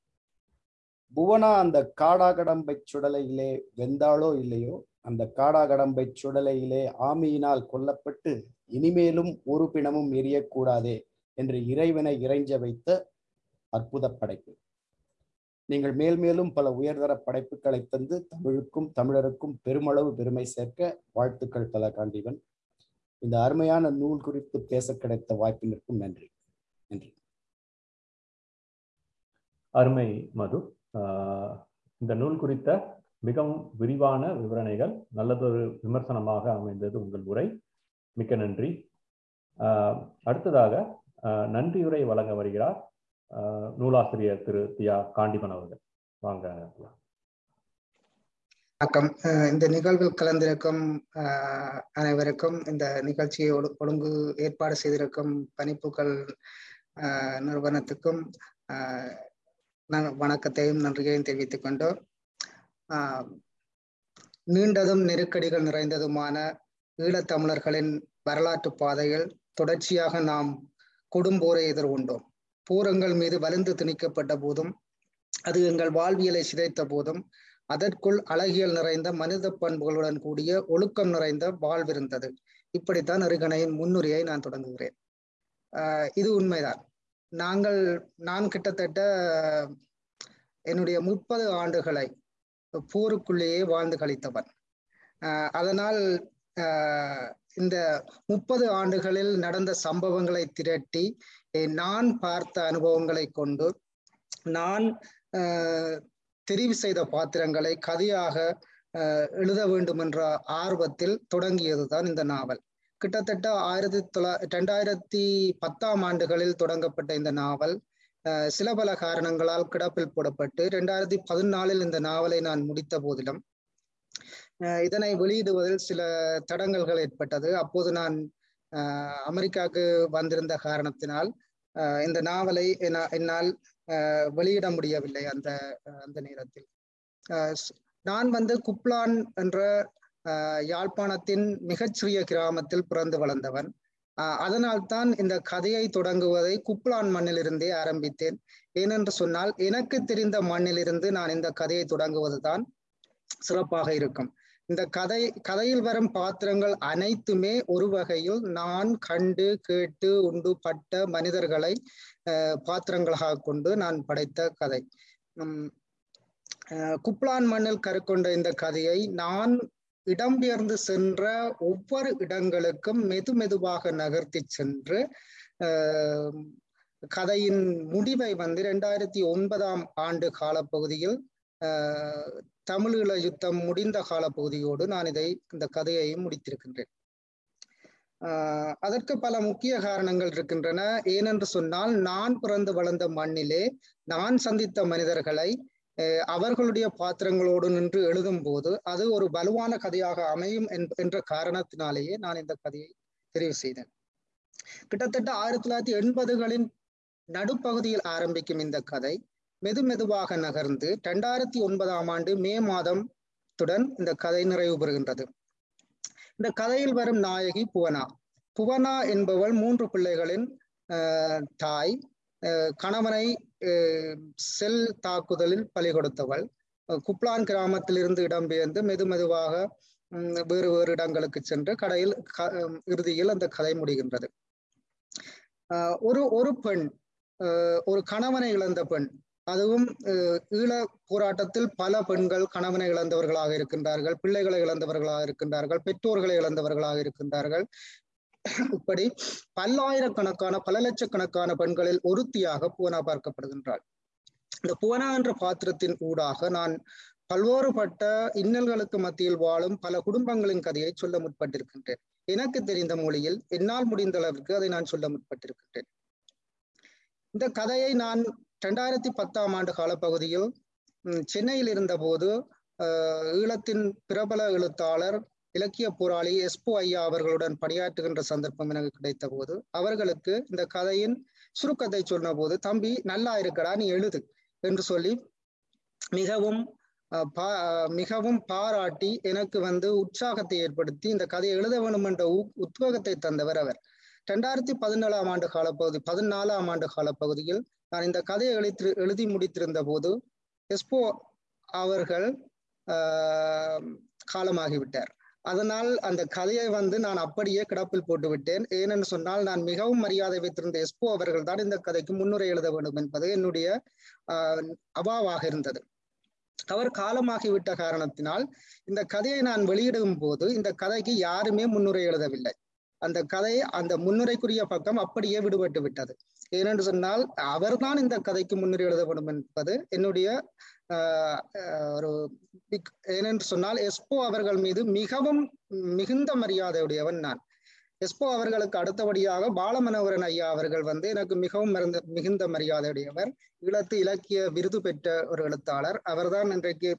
புவனா அந்த காடாகடம்பை சுடலையிலே வெந்தாளோ இல்லையோ அந்த காடாகடம்பை சுடலையிலே ஆமியினால் கொல்லப்பட்டு இனிமேலும் ஒரு பிணமும் எரியக்கூடாதே என்று இறைவனை இறைஞ்ச வைத்த அற்புத படைப்பு. நீங்கள் மேல் மேலும் பல உயர்தர படைப்புகளை தந்து தமிழுக்கும் தமிழருக்கும் பெருமளவு பெருமை சேர்க்க வாழ்த்துக்கள் பல காண்டிவன் இந்த அருமையான நூல் குறித்து பேச கிடைத்த வாய்ப்பினருக்கும் நன்றி. நன்றி. அருமை மது. இந்த நூல் குறித்த மிகவும் விரிவான விவரணைகள் நல்லதொரு விமர்சனமாக அமைந்தது உங்கள் உரை. மிக்க நன்றி. அடுத்ததாக நன்றியுரை வழங்க வருகிறார் நூலாசிரியர் திரு தியா காண்டிமன் அவர்கள். வாங்க வணக்கம். இந்த நிகழ்வில் கலந்திருக்கும் அனைவருக்கும் இந்த நிகழ்ச்சியை ஒழுங்கு ஏற்பாடு செய்திருக்கும் பணிப்புகள் நிறுவனத்துக்கும் வணக்கத்தையும் நன்றியையும் தெரிவித்துக் கொண்டு நீண்டதும் நெருக்கடிகள் நிறைந்ததுமான ஈழத்தமிழர்களின் வரலாற்று பாதையில் தொடர்ச்சியாக நாம் கொடும்போரை எதிர்கொண்டோம். பூரங்கள் மீது வலிந்து திணிக்கப்பட்ட போதும் அது எங்கள் வாழ்வியலை சிதைத்த போதும் அதற்குள் அழகியல் நிறைந்த மனித பண்புகளுடன் கூடிய ஒழுக்கம் நிறைந்த வாழ்விருந்தது இப்படித்தான் அருகணையின் முன்னுரையை நான் தொடங்குகிறேன். ஆஹ் இது உண்மைதான். நாங்கள் நான் கிட்டத்தட்ட என்னுடைய முப்பது ஆண்டுகளை போருக்குள்ளேயே வாழ்ந்து கழித்தவன். அதனால் இந்த முப்பது ஆண்டுகளில் நடந்த சம்பவங்களை திரட்டி நான் பார்த்த அனுபவங்களை கொண்டு நான் தெரிவு செய்த பாத்திரங்களை கதையாக எழுத வேண்டும் என்ற ஆர்வத்தில் தொடங்கியதுதான் இந்த நாவல். கிட்டத்தட்ட ஆயிரத்தி தொள்ளா ரெண்டாயிரத்தி பத்தாம் ஆண்டுகளில் தொடங்கப்பட்ட இந்த நாவல் சில பல காரணங்களால் கிடப்பில் போடப்பட்டு ரெண்டாயிரத்தி பதினாலில் இந்த நாவலை நான் முடித்த போதிலும் இதனை வெளியிடுவதில் சில தடங்கல்கள் ஏற்பட்டது. அப்போது நான் அமெரிக்காவுக்கு வந்திருந்த காரணத்தினால் இந்த நாவலை என்னால் வெளியிட முடியவில்லை அந்த அந்த நேரத்தில். நான் வந்து குப்லான் என்ற யாழ்ப்பாணத்தின் மிகச்சிறிய கிராமத்தில் பிறந்து வளர்ந்தவன். அதனால் தான் இந்த கதையை தொடங்குவதை குப்லான் மண்ணிலிருந்தே ஆரம்பித்தேன். ஏனென்று சொன்னால் எனக்கு தெரிந்த மண்ணிலிருந்து நான் இந்த கதையை தொடங்குவதுதான் சிறப்பாக இருக்கும். இந்த கதை கதையில் வரும் பாத்திரங்கள் அனைத்துமே ஒரு வகையில் நான் கண்டு கேட்டு உண்டு பட்ட மனிதர்களை பாத்திரங்களாக கொண்டு நான் படைத்த கதை. குப்லான் மண்ணில் கருக்கொண்ட இந்த கதையை நான் இடம்பெயர்ந்து சென்ற ஒவ்வொரு இடங்களுக்கும் மெது மெதுவாக நகர்த்தி சென்று கதையின் முடிவை வந்து இரண்டாயிரத்தி ஒன்பதாம் ஆண்டு காலப்பகுதியில் தமிழீழ யுத்தம் முடிந்த காலப்பகுதியோடு நான் இதை இந்த கதையையும் முடித்திருக்கின்றேன். ஆஹ் அதற்கு பல முக்கிய காரணங்கள் இருக்கின்றன. ஏனென்று சொன்னால் நான் பிறந்து வளர்ந்த மண்ணிலே நான் சந்தித்த மனிதர்களை அவர்களுடைய பாத்திரங்களோடு நின்று எழுதும் போது அது ஒரு வலுவான கதையாக அமையும் என்ற காரணத்தினாலேயே நான் இந்த கதையை தெரிவு செய்தேன். கிட்டத்தட்ட ஆயிரத்தி தொள்ளாயிரத்தி எண்பதுகளின் நடுப்பகுதியில் ஆரம்பிக்கும் இந்த கதை மெது மெதுவாக நகர்ந்து இரண்டாயிரத்தி ஒன்பதாம் ஆண்டு மே மாதத்துடன் இந்த கதை நிறைவு பெறுகின்றது. இந்த கதையில் வரும் நாயகி புவனா. புவனா என்பவள் மூன்று பிள்ளைகளின் தாய். கணவனை செல் தாக்குதலில் பலி கொடுத்தவள். குப்லான் கிராமத்திலிருந்து இடம்பெயர்ந்து மெது மெதுவாக வேறு வேறு இடங்களுக்கு சென்று கடையில் இறுதியில் அந்த கதை முடிகின்றது. ஒரு ஒரு பெண் ஒரு கணவனை இழந்த பெண் அதுவும் ஈழ போராட்டத்தில் பல பெண்கள் கணவனை இழந்தவர்களாக இருக்கின்றார்கள் பிள்ளைகளை இழந்தவர்களாக இருக்கின்றார்கள் பெற்றோர்களை இழந்தவர்களாக இருக்கின்றார்கள். இப்படி பல்லாயிரக்கணக்கான பல லட்சக்கணக்கான பெண்களில் ஒருத்தியாக பூனா பார்க்கப்படுகின்றாள். இந்த பூனா என்ற பாத்திரத்தின் ஊடாக நான் பல்வேறுபட்ட இன்னல்களுக்கு மத்தியில் வாழும் பல குடும்பங்களின் கதையை சொல்ல முற்பட்டிருக்கின்றேன். எனக்கு தெரிந்த மொழியில் என்னால் முடிந்த அளவிற்கு அதை நான் சொல்ல முற்பட்டிருக்கின்றேன். இந்த கதையை நான் இரண்டாயிரத்தி பத்தாம் ஆண்டு காலப்பகுதியில் சென்னையில் இருந்தபோது ஈழத்தின் பிரபல எழுத்தாளர் இலக்கிய போராளி எஸ்போ ஐயா அவர்களுடன் பணியாற்றுகின்ற சந்தர்ப்பம் எனக்கு கிடைத்த போது அவர்களுக்கு இந்த கதையின் சுருக்கத்தை சொன்ன போது தம்பி நல்லா இருக்கடா நீ எழுது என்று சொல்லி மிகவும் மிகவும் பாராட்டி எனக்கு வந்து உற்சாகத்தை ஏற்படுத்தி இந்த கதையை எழுத வேண்டும் என்ற உத்வேகத்தை தந்தவர் அவர். ரெண்டாயிரத்தி பதினேழாம் ஆண்டு காலப்பகுதி பதினாலாம் ஆண்டு காலப்பகுதியில் நான் இந்த கதையை எழுத்து எழுதி முடித்திருந்த போது எஸ்போ அவர்கள் காலமாகிவிட்டார். அதனால் அந்த கதையை வந்து நான் அப்படியே கிடப்பில் போட்டு விட்டேன். ஏனென்று சொன்னால் நான் மிகவும் மரியாதை வைத்திருந்த எஸ்போ அவர்கள் தான் இந்த கதைக்கு முன்னுரை எழுத வேண்டும் என்பது என்னுடைய அபாவாக இருந்தது. அவர் காலமாகிவிட்ட காரணத்தினால் இந்த கதையை நான் வெளியிடும் போது இந்த கதைக்கு யாருமே முன்னுரை எழுதவில்லை. அந்த கதை அந்த முன்னுரைக்குரிய பக்கம் அப்படியே விடுபட்டு விட்டது. ஏனென்று சொன்னால் அவர்தான் இந்த கதைக்கு முன்னுரை எழுத வேண்டும் என்பது என்னுடைய ஒரு ஏனென்று சொன்னால் எஸ்போ அவர்கள் மீது மிகவும் மிகுந்த மரியாதையுடையவன் நான். எஸ்போ அவர்களுக்கு அடுத்தபடியாக பாலமனோகரன் ஐயா அவர்கள் வந்து எனக்கு மிகவும் மறந்த மிகுந்த மரியாதையுடையவர் ஈழத்து இலக்கிய விருது பெற்ற ஒரு எழுத்தாளர். அவர்தான் இன்றைக்கு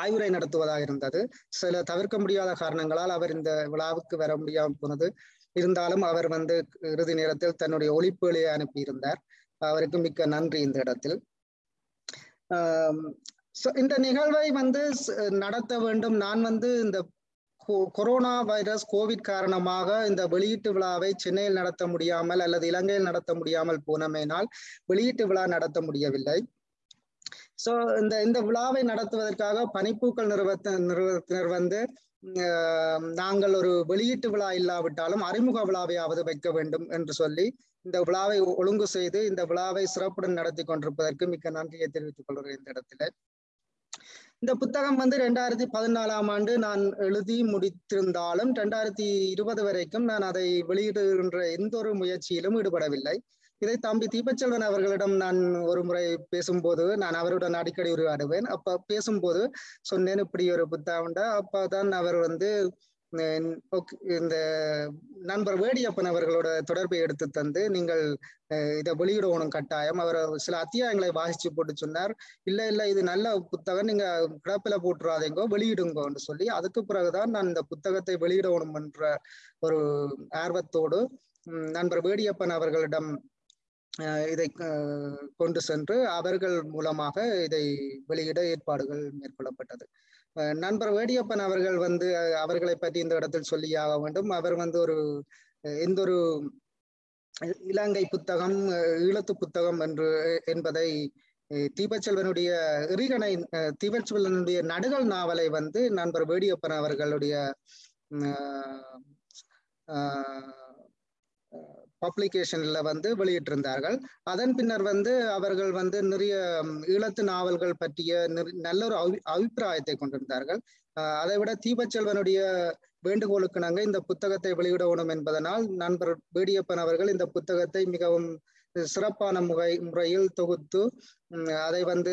ஆய்வுரை நடத்துவதாக இருந்தது. சில தவிர்க்க முடியாத காரணங்களால் அவர் இந்த விழாவுக்கு வர முடியாமல் போனது. இருந்தாலும் அவர் வந்து இறுதி நேரத்தில் தன்னுடைய ஒளிப்புகளை அனுப்பியிருந்தார். அவருக்கு மிக்க நன்றி இந்த இடத்தில். இந்த நிகழ்வை வந்து நடத்த வேண்டும். நான் வந்து இந்த கொரோனா வைரஸ் கோவிட் காரணமாக இந்த வெளியீட்டு விழாவை சென்னையில் நடத்த முடியாமல் அல்லது இலங்கையில் நடத்த முடியாமல் போனமையினால் வெளியீட்டு விழா நடத்த முடியவில்லை. சோ இந்த இந்த விழாவை நடத்துவதற்காக பனிப்பூக்கள் நிறுவத்த நிறுவனத்தினர் வந்து நாங்கள் ஒரு வெளியீட்டு விழா இல்லாவிட்டாலும் அறிமுக விழாவையாவது வைக்க வேண்டும் என்று சொல்லி இந்த விழாவை ஒழுங்கு செய்து இந்த விழாவை சிறப்புடன் நடத்தி கொண்டிருப்பதற்கு மிக்க நன்றியை தெரிவித்துக் கொள்கிறேன் இந்த இடத்துல. இந்த புத்தகம் வந்து ரெண்டாயிரத்தி பதினாலாம் ஆண்டு நான் எழுதி முடித்திருந்தாலும் ரெண்டாயிரத்தி இருபது வரைக்கும் நான் அதை வெளியிடுகின்ற எந்த ஒரு முயற்சியிலும் ஈடுபடவில்லை. இதை தம்பி தீபச்செல்வன் அவர்களிடம் நான் ஒரு முறை பேசும்போது நான் அவருடன் அடிக்கடி உருவாடுவேன் அப்ப பேசும்போது சொன்னேன் இப்படி ஒரு புத்தகம் அப்பதான் அவர் வந்து இந்த நண்பர் வேடியப்பன் அவர்களோட தொடர்பை எடுத்து தந்து நீங்கள் இதை வெளியிடணும் கட்டாயம். அவர் சில அத்தியாயங்களை வாசிச்சு போட்டு சொன்னார். இல்ல இல்ல இது நல்ல புத்தகம். நீங்க கிடப்பில போட்டுறாதீங்கோ வெளியிடுங்கோன்னு சொல்லி அதுக்கு பிறகுதான் நான் இந்த புத்தகத்தை வெளியிடணும் என்ற ஒரு ஆர்வத்தோடு நண்பர் வேடியப்பன் அவர்களிடம் இதை கொண்டு சென்று அவர்கள் மூலமாக இதை வெளியிட ஏற்பாடுகள் மேற்கொள்ளப்பட்டது. நண்பர் வேடியப்பன் அவர்கள் வந்து அவர்களை பற்றி இந்த இடத்தில் சொல்லியாக வேண்டும். அவர் வந்து ஒரு எந்த ஒரு இலங்கை புத்தகம் ஈழத்து புத்தகம் என்று என்பதை தீபச்செல்வனுடைய எரிகணை தீபச்செல்வனுடைய நடுகள் நாவலை வந்து நண்பர் வேடியப்பன் அவர்களுடைய பப்ளிகேஷன்ல வந்து வெளியிட்டிருந்தார்கள். அதன் பின்னர் வந்து அவர்கள் வந்து நிறைய ஈழத்து நாவல்கள் பற்றிய நல்ல ஒரு அபிப்பிராயத்தை கொண்டிருந்தார்கள். அதை விட தீபச்செல்வனுடைய வேண்டுகோளுக்கு நாங்கள் இந்த புத்தகத்தை வெளியிடணும் என்பதனால் நண்பர் வேடியப்பன் அவர்கள் இந்த புத்தகத்தை மிகவும் சிறப்பான முறை முறையில் தொகுத்து அதை வந்து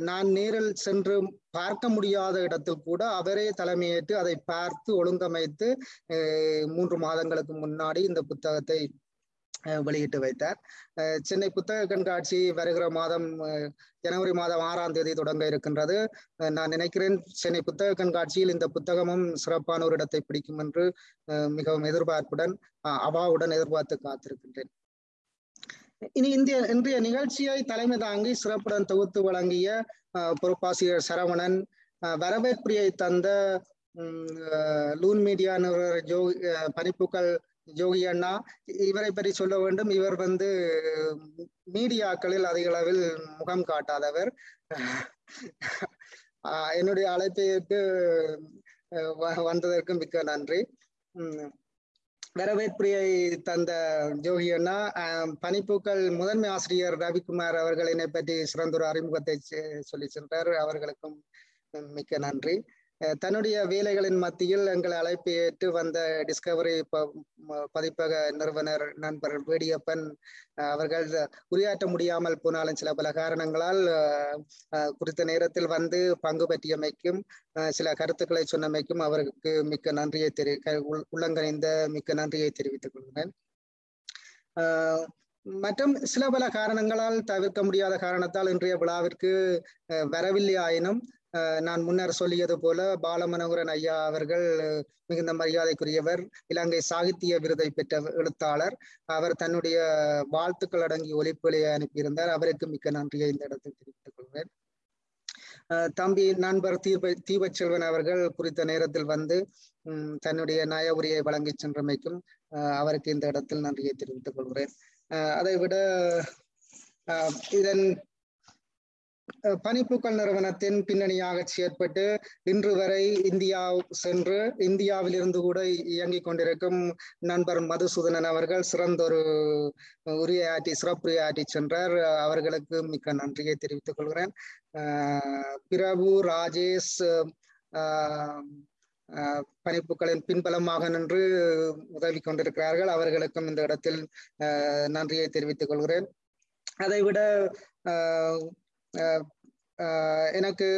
நான் நேரில் சென்று பார்க்க முடியாத இடத்தில் கூட அவரே தலைமையேற்று அதை பார்த்து ஒழுங்கமைத்து மூன்று மாதங்களுக்கு முன்னாடி இந்த புத்தகத்தை வெளியிட்டு வைத்தார். சென்னை புத்தக கண்காட்சி வருகிற மாதம் ஜனவரி மாதம் ஆறாம் தேதி தொடங்க இருக்கின்றது. நான் நினைக்கிறேன் சென்னை புத்தக கண்காட்சியில் இந்த புத்தகமும் சிறப்பான ஒரு இடத்தை பிடிக்கும் என்று மிகவும் எதிர்பார்ப்புடன் அவாவுடன் எதிர்பார்த்து காத்திருக்கின்றேன். இனி இந்திய இன்றைய நிகழ்ச்சியை தலைமை தாங்கி சிறப்புடன் தொகுத்து வழங்கிய பொறுப்பாசிரியர் சரவணன் வரவேற்பிரியை தந்த லூன் மீடியா நிறுவனர் ஜோகி பணிப்புகள் ஜோகி அண்ணா. இவரை பற்றி சொல்ல வேண்டும். இவர் வந்து மீடியாக்களில் அதிக அளவில் முகம் காட்டாதவர். என்னுடைய அழைப்பைக்கு வந்ததற்கு மிக்க நன்றி. வரவேற்புரையை தந்த ஜோகி அண்ணா பனிப்பூக்கள் முதன்மை ஆசிரியர் ரவிக்குமார் அவர்களினை பற்றி பற்றி சிறந்தொரு அறிமுகத்தை சொல்லி சென்றார். அவர்களுக்கும் மிக்க நன்றி. தன்னுடைய வேலைகளின் மத்தியில் எங்களை அழைப்பு ஏற்று வந்த டிஸ்கவரி பதிப்பக நிறுவனர் நண்பர் வேடியப்பன் அவர்கள் உரையாற்ற முடியாமல் போனாலும் சில பல காரணங்களால் குறித்த நேரத்தில் வந்து பங்கு பற்றியமைக்கும் சில கருத்துக்களை சொன்னமைக்கும் அவருக்கு மிக்க நன்றியை தெரி உள்ளங்கணிந்த மிக்க நன்றியை தெரிவித்துக் கொள்கிறேன். மற்றும் சில பல காரணங்களால் தவிர்க்க முடியாத காரணத்தால் இன்றைய விழாவிற்கு வரவில்லை ஆயினும் நான் முன்னர் சொல்லியது போல பாலமனோகரன் ஐயா அவர்கள் மிகுந்த மரியாதைக்குரியவர் இலங்கை சாகித்ய விருதை பெற்ற எழுத்தாளர். அவர் தன்னுடைய வாழ்த்துக்கள் அடங்கி ஒலிப்புகளை அனுப்பியிருந்தார். அவருக்கு மிக்க நன்றியை இந்த இடத்தில் தெரிவித்துக் கொள்வேன். தம்பி நண்பர் தீப தீபச்செல்வன் அவர்கள் குறித்த நேரத்தில் வந்து தன்னுடைய நய உரையை வழங்கி சென்றமைக்கும் அவருக்கு இந்த இடத்தில் நன்றியை தெரிவித்துக் கொள்கிறேன். அதை விட இதன் பனிப்பூக்கள் நிறுவனத்தின் பின்னணியாக செயற்பட்டு இன்று வரை இந்தியா சென்று இந்தியாவிலிருந்து கூட இயங்கிக் கொண்டிருக்கும் நண்பர் மதுசூதனன் அவர்கள் சிறந்த சிறந்தொரு உரையாற்றி சிறப்புரையாற்றி சென்றார். அவர்களுக்கு மிக்க நன்றியை தெரிவித்துக் கொள்கிறேன். பிரபு ராஜேஷ் பணிப்புகளின் பின்பலமாக நின்று உதவி கொண்டிருக்கிறார்கள். அவர்களுக்கும் இந்த இடத்தில் நன்றியை தெரிவித்துக் கொள்கிறேன். அதைவிட எனக்கு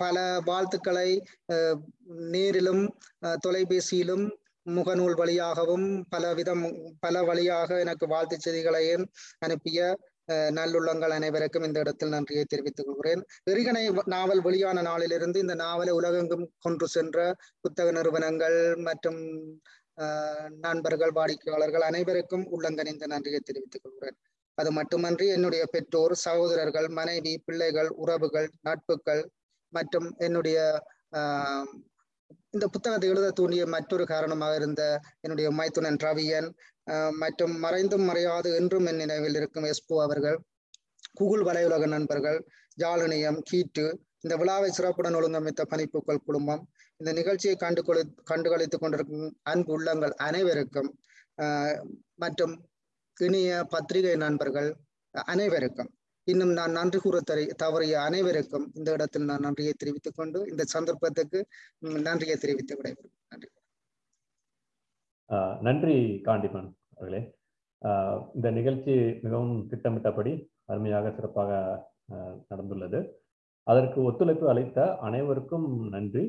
பல வாழ்த்துக்களை நேரிலும் தொலைபேசியிலும் முகநூல் வழியாகவும் பல விதம் பல வழியாக எனக்கு வாழ்த்து செய்திகளையும் அனுப்பிய நல்லுள்ளங்கள் அனைவருக்கும் இந்த இடத்தில் நன்றியை தெரிவித்துக் கொள்கிறேன். எரிகணை நாவல் வெளியான நாளிலிருந்து இந்த நாவலை உலகெங்கும் கொன்று சென்ற புத்தக நிறுவனங்கள் மற்றும் நண்பர்கள் வாடிக்கையாளர்கள் அனைவருக்கும் உள்ளங்கனிந்த நன்றியை தெரிவித்துக் கொள்கிறேன். அது மட்டுமன்றி என்னுடைய பெற்றோர் சகோதரர்கள் மனைவி பிள்ளைகள் உறவுகள் நட்புகள் மற்றும் என்னுடைய இந்த புத்தகத்தை எழுத தூண்டிய மற்றொரு காரணமாக இருந்த என்னுடைய மைத்துனன் ரவியன் மற்றும் மறைந்தும் மறையாது என்றும் என் நினைவில் இருக்கும் எஸ்போ அவர்கள் கூகுள் வலையுலக நண்பர்கள் ஜாலனியம் கீட்டு இந்த விழாவை சிறப்புடன் ஒழுங்கமைத்த பணிப்புக்கள் குழுமம் இந்த நிகழ்ச்சியை கண்டு கொளி கண்டுகளித்துக் கொண்டிருக்கும் அன்பு உள்ளங்கள் அனைவருக்கும் மற்றும் இனிய பத்திரிகை நண்பர்கள் அனைவருக்கும். இன்னும் நான் நன்றி கூற தரி தவறிய அனைவருக்கும் இந்த இடத்தில் நான் நன்றியை தெரிவித்துக் கொண்டு இந்த சந்தர்ப்பத்துக்கு நன்றியை தெரிவித்து விடைபெறும். நன்றி. நன்றி காண்டிமன் அவர்களே. இந்த நிகழ்ச்சி மிகவும் திட்டமிட்டபடி அருமையாக சிறப்பாக நடந்துள்ளது. அதற்கு ஒத்துழைப்பு அளித்த அனைவருக்கும் நன்றி.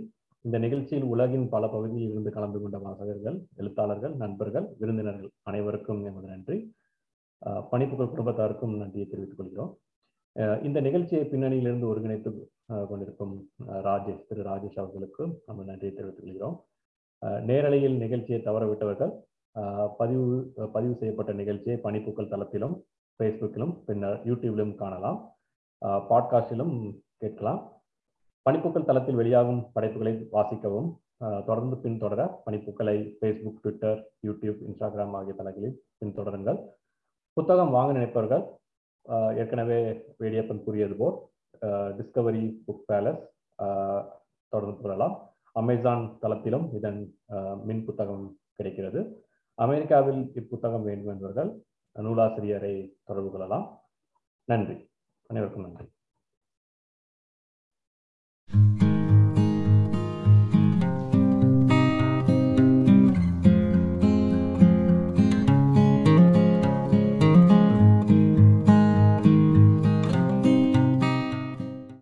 இந்த நிகழ்ச்சியில் உலகின் பல பகுதியில் இருந்து கலந்து கொண்ட வாசகர்கள் எழுத்தாளர்கள் நண்பர்கள் விருந்தினர்கள் அனைவருக்கும் எமது நன்றி. பணிப்புகள் குடும்பத்தாருக்கும் நன்றியை தெரிவித்துக் கொள்கிறோம். இந்த நிகழ்ச்சியை பின்னணியிலிருந்து ஒருங்கிணைத்து கொண்டிருக்கும் ராஜேஷ் திரு ராஜேஷ் அவர்களுக்கும் நம்ம நன்றியை தெரிவித்துக் கொள்கிறோம். நேரலையில் நிகழ்ச்சியை தவறவிட்டவர்கள் பதிவு பதிவு செய்யப்பட்ட நிகழ்ச்சியை பணிப்புக்கள் தளத்திலும் ஃபேஸ்புக்கிலும் பின்னர் யூடியூப்லையும் காணலாம். பாட்காஸ்டிலும் கேட்கலாம். பணிப்புக்கள் தளத்தில் வெளியாகும் படைப்புகளை வாசிக்கவும் தொடர்ந்து பின்தொடர பணிப்புக்களை ஃபேஸ்புக் ட்விட்டர் யூடியூப் இன்ஸ்டாகிராம் ஆகிய தளங்களில் பின்தொடருங்கள். புத்தகம் வாங்க நினைப்பவர்கள் ஏற்கனவே வேடியப்பன் கூறியது போல் டிஸ்கவரி புக் பேலஸ் தொடர்ந்து கொள்ளலாம் அமேசான் தளத்திலும் இதன் மின் புத்தகம் கிடைக்கிறது. அமெரிக்காவில் இப்புத்தகம் வேண்டும் என்பவர்கள் நூலாசிரியரை தொடர்பு கொள்ளலாம். நன்றி. அனைவருக்கும் நன்றி.